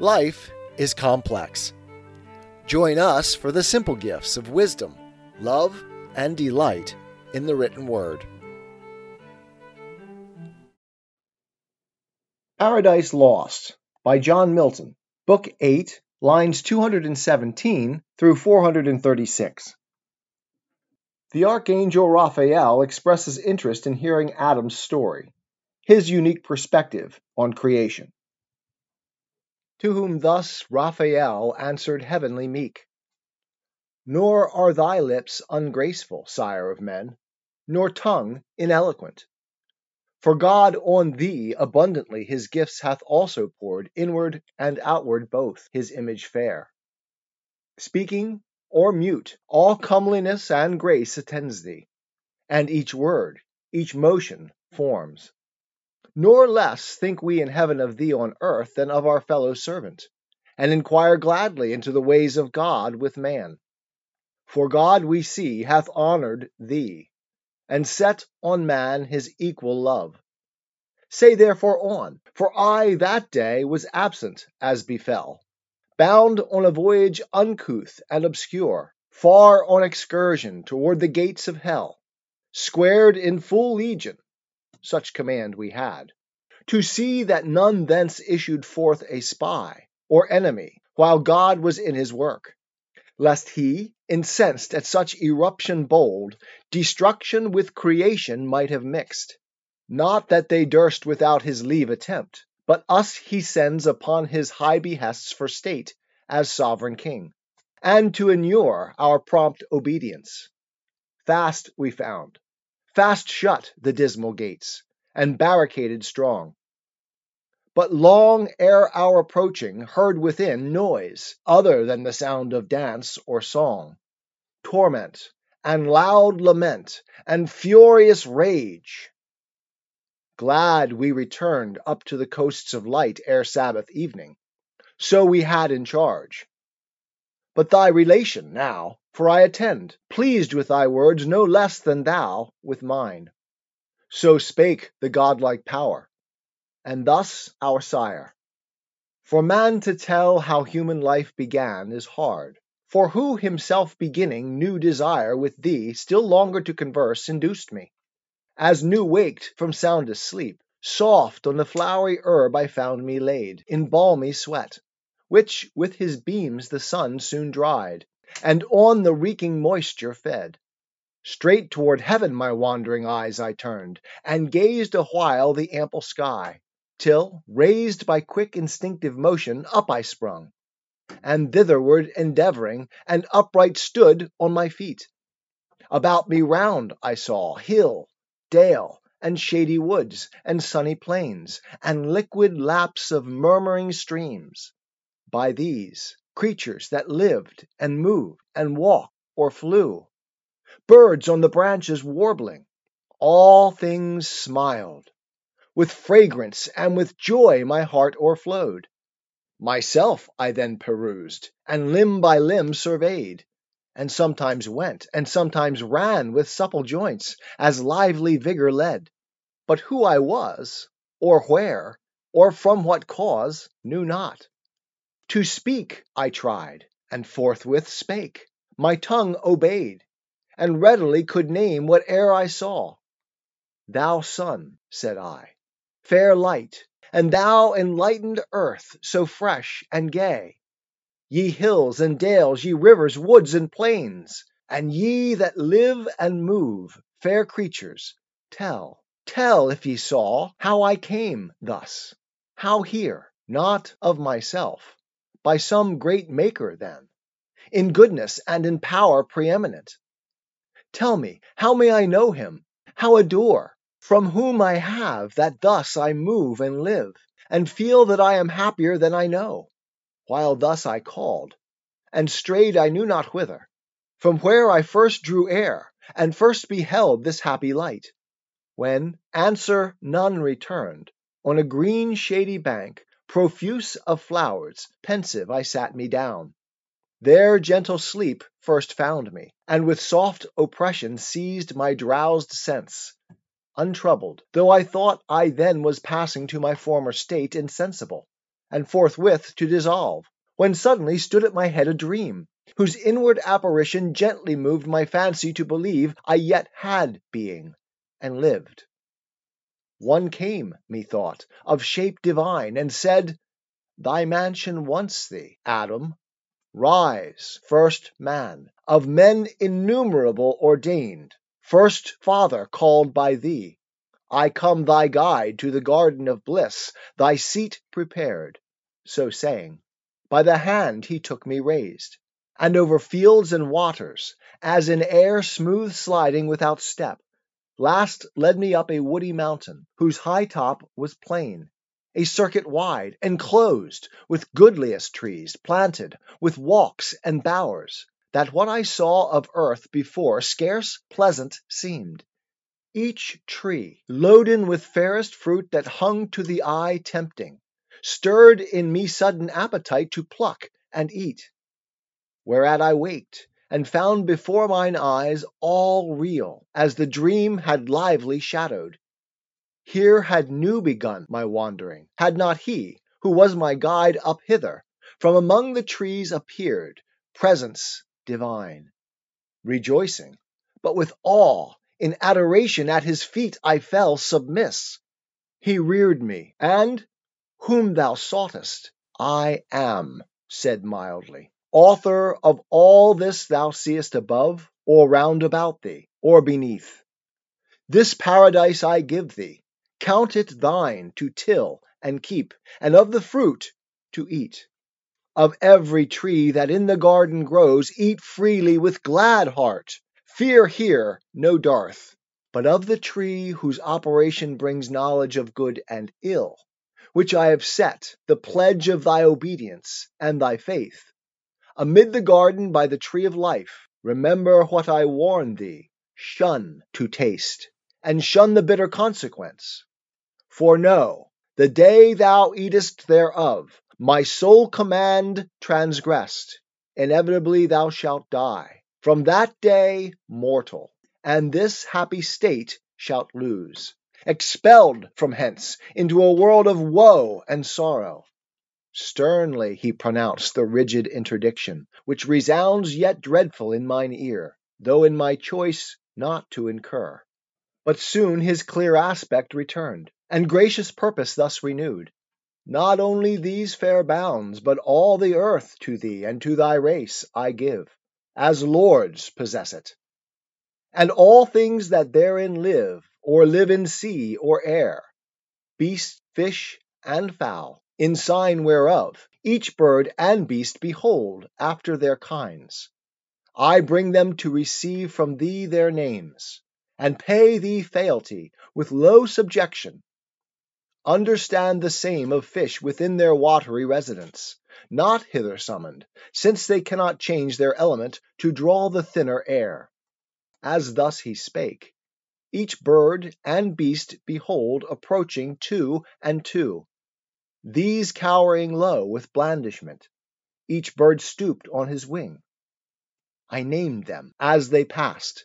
Life is complex. Join us for the simple gifts of wisdom, love, and delight in the written word. Paradise Lost by John Milton, Book 8, lines 217 through 436. The Archangel Raphael expresses interest in hearing Adam's story, his unique perspective on creation. To whom thus Raphael answered heavenly meek: Nor are thy lips ungraceful, sire of men, nor tongue ineloquent. For God on thee abundantly his gifts hath also poured, inward and outward both, his image fair. Speaking or mute, all comeliness and grace attends thee, and each word, each motion forms. Nor less think we in heaven of thee on earth than of our fellow servant, and inquire gladly into the ways of God with man. For God, we see, hath honored thee, and set on man his equal love. Say therefore on, for I that day was absent, as befell, bound on a voyage uncouth and obscure, far on excursion toward the gates of hell, squared in full legion such command we had, to see that none thence issued forth a spy or enemy while God was in his work, lest he, incensed at such eruption bold, destruction with creation might have mixed. Not that they durst without his leave attempt, but us he sends upon his high behests for state, as sovereign king, and to inure our prompt obedience. Fast we found, Fast shut the dismal gates, and barricaded strong. But long ere our approaching heard within noise other than the sound of dance or song, torment, and loud lament, and furious rage. Glad we returned up to the coasts of light ere Sabbath evening, so we had in charge. But thy relation now for I attend, pleased with thy words no less than thou with mine. So spake the godlike power, and thus our sire. For man to tell how human life began is hard, for who himself beginning new desire with thee still longer to converse induced me. As new waked from soundest sleep, soft on the flowery herb I found me laid, in balmy sweat, which with his beams the sun soon dried, and on the reeking moisture fed. Straight toward heaven my wandering eyes I turned, and gazed awhile the ample sky, till, raised by quick instinctive motion, up I sprung, and thitherward endeavoring, and upright stood on my feet. About me round I saw hill, dale, and shady woods, and sunny plains, and liquid laps of murmuring streams. By these creatures that lived and moved and walked or flew, birds on the branches warbling, all things smiled. With fragrance and with joy my heart o'erflowed. Myself I then perused, and limb by limb surveyed, and sometimes went, and sometimes ran with supple joints, as lively vigor led. But who I was, or where, or from what cause, knew not. To speak I tried, and forthwith spake; my tongue obeyed, And readily could name whate'er I saw. "Thou sun," said I, "fair light, and thou enlightened earth, so fresh and gay; Ye hills and dales, ye rivers, woods, and plains, And ye that live and move, fair creatures, tell, Tell, if ye saw, how I came thus, how here, Not of myself by some great Maker, then, in goodness and in power preeminent. Tell me, how may I know him, how adore, from whom I have, that thus I move and live, and feel that I am happier than I know, while thus I called, and strayed I knew not whither, from where I first drew air, and first beheld this happy light, when answer none returned, on a green shady bank Profuse of flowers, pensive I sat me down. There gentle sleep first found me, and with soft oppression seized my drowsed sense. Untroubled, though I thought I then was passing to my former state insensible, and forthwith to dissolve, when suddenly stood at my head a dream, whose inward apparition gently moved my fancy to believe I yet had being, and lived. One came, methought, of shape divine, and said, Thy mansion wants thee, Adam. Rise, first man, of men innumerable ordained, first father called by thee. I come thy guide to the garden of bliss, thy seat prepared. So saying, by the hand he took me raised, and over fields and waters, as in air smooth sliding without step, last led me up a woody mountain, whose high top was plain, a circuit wide, enclosed with goodliest trees, planted with walks and bowers, that what I saw of earth before scarce pleasant seemed each tree, loaden with fairest fruit that hung to the eye tempting, stirred in me sudden appetite to pluck and eat. Whereat I waked, and found before mine eyes all real, as the dream had lively shadowed. Here had new begun my wandering, had not he, who was my guide up hither, from among the trees appeared, presence divine. Rejoicing, but with awe in adoration at his feet I fell submiss. He reared me, and, whom thou soughtest, I am, said mildly, author of all this thou seest above, or round about thee, or beneath. This paradise I give thee, count it thine to till and keep, and of the fruit to eat. Of every tree that in the garden grows, eat freely with glad heart Fear here no dearth, but of the tree whose operation brings knowledge of good and ill, which I have set, the pledge of thy obedience and thy faith. Amid the garden by the tree of life, remember what I warn thee, shun to taste, and shun the bitter consequence. For know, the day thou eatest thereof, my sole command transgressed, inevitably thou shalt die. From that day mortal, and this happy state shalt lose, expelled from hence into a world of woe and sorrow. Sternly he pronounced the rigid interdiction, which resounds yet dreadful in mine ear, though in my choice not to incur. But soon his clear aspect returned, and gracious purpose thus renewed. Not only these fair bounds, but all the earth to thee and to thy race I give as lords possess it. And all things that therein live, or live in sea or air, beast, fish, and fowl, in sign whereof each bird and beast behold after their kinds. I bring them to receive from thee their names, and pay thee fealty with low subjection. Understand the same of fish within their watery residence, not hither summoned, since they cannot change their element to draw the thinner air. As thus he spake, each bird and beast behold approaching two and two, these cowering low with blandishment, each bird stooped on his wing. I named them as they passed,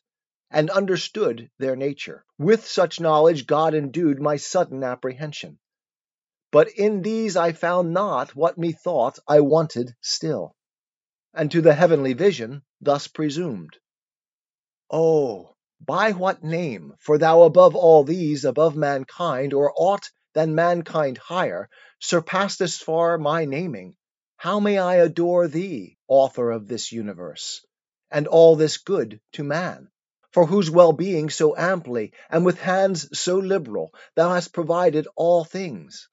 and understood their nature. With such knowledge God endued my sudden apprehension. But in these I found not what methought I wanted still, and to the heavenly vision thus presumed. Oh, by what name, for thou above all these, above mankind, or aught than mankind higher, surpassest far my naming, how may I adore thee, author of this universe, and all this good to man? for whose well being so amply, and with hands so liberal, thou hast provided all things.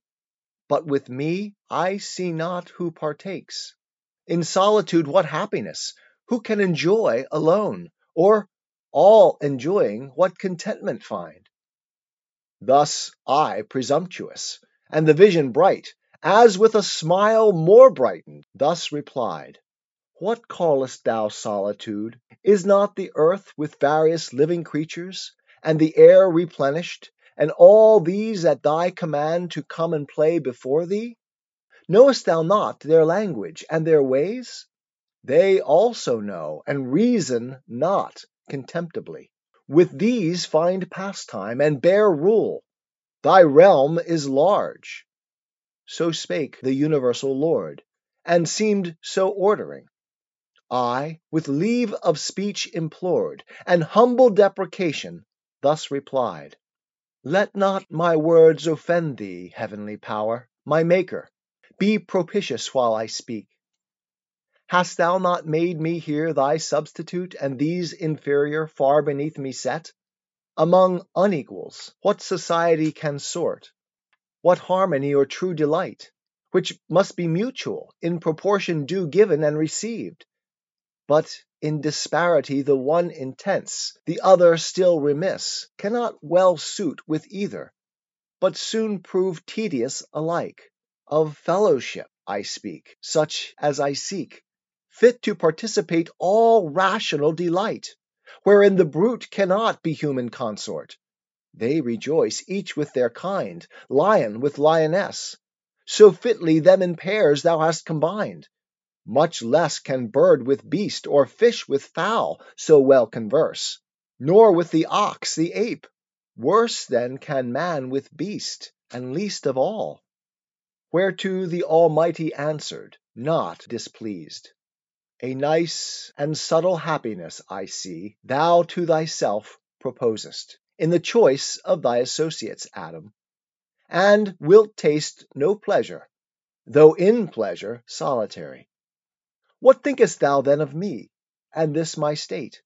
But with me I see not who partakes. In solitude what happiness? Who can enjoy alone? Or, all enjoying, what contentment find? Thus I presumptuous, and the vision bright, as with a smile more brightened, thus replied. What callest thou solitude? Is not the earth with various living creatures, and the air replenished, and all these at thy command to come and play before thee? Knowest thou not their language and their ways? They also know, and reason not contemptibly. With these find pastime, and bear rule. Thy realm is large. so spake the universal Lord, and seemed so ordering. I, with leave of speech implored, and humble deprecation, thus replied Let not my words offend thee, heavenly power, my Maker, be propitious while I speak. Hast thou not made me here thy substitute, and these inferior far beneath me set? Among unequals, what society can sort? What harmony or true delight? Which must be mutual, in proportion due given and received. But in disparity the one intense, the other still remiss, cannot well suit with either, but soon prove tedious alike. Of fellowship I speak, such as I seek, fit to participate all rational delight, wherein the brute cannot be human consort. They rejoice each with their kind, lion with lioness. So fitly them in pairs thou hast combined. Much less can bird with beast, or fish with fowl, so well converse, nor with the ox the ape. Worse then can man with beast, and least of all. Whereto the Almighty answered, not displeased. A nice and subtle happiness, I see, thou to thyself proposest, in the choice of thy associates, Adam, and wilt taste no pleasure, though in pleasure solitary. What thinkest thou then of me, and this my state?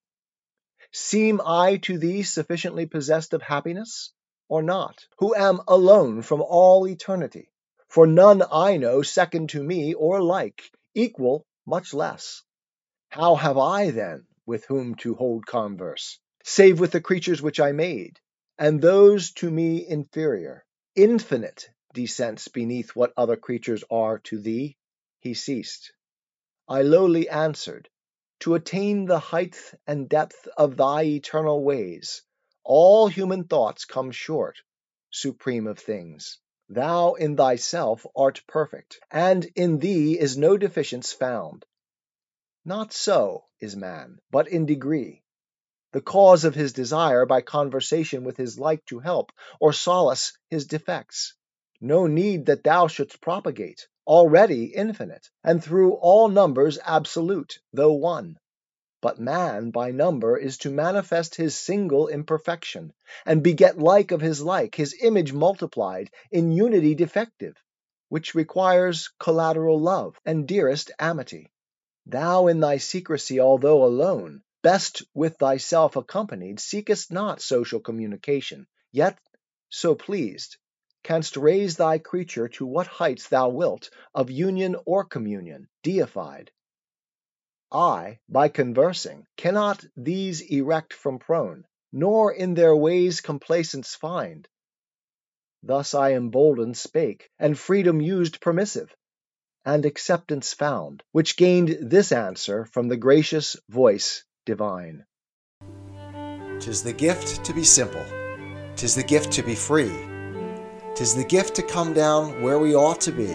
Seem I to thee sufficiently possessed of happiness, or not, who am alone from all eternity? For none I know second to me, or like, equal much less. How have I, then, with whom to hold converse, save with the creatures which I made, and those to me inferior? Infinite descents beneath what other creatures are to thee. He ceased. I lowly answered, To attain the height and depth of thy eternal ways, all human thoughts come short, supreme of things. Thou in thyself art perfect, and in thee is no deficience found. Not so is man, but in degree. The cause of his desire by conversation with his like to help or solace his defects. No need that thou shouldst propagate, already infinite, and through all numbers absolute, though one. But man by number is to manifest his single imperfection, and beget like of his like, his image multiplied, in unity defective, which requires collateral love and dearest amity. Thou in thy secrecy, although alone, best with thyself accompanied, seekest not social communication, yet, so pleased, canst raise thy creature to what heights thou wilt, of union or communion, deified. I, by conversing, cannot these erect from prone, nor in their ways complacence find. Thus I emboldened spake, and freedom used permissive, and acceptance found, which gained this answer from the gracious voice divine. Tis the gift to be simple, tis the gift to be free, tis the gift to come down where we ought to be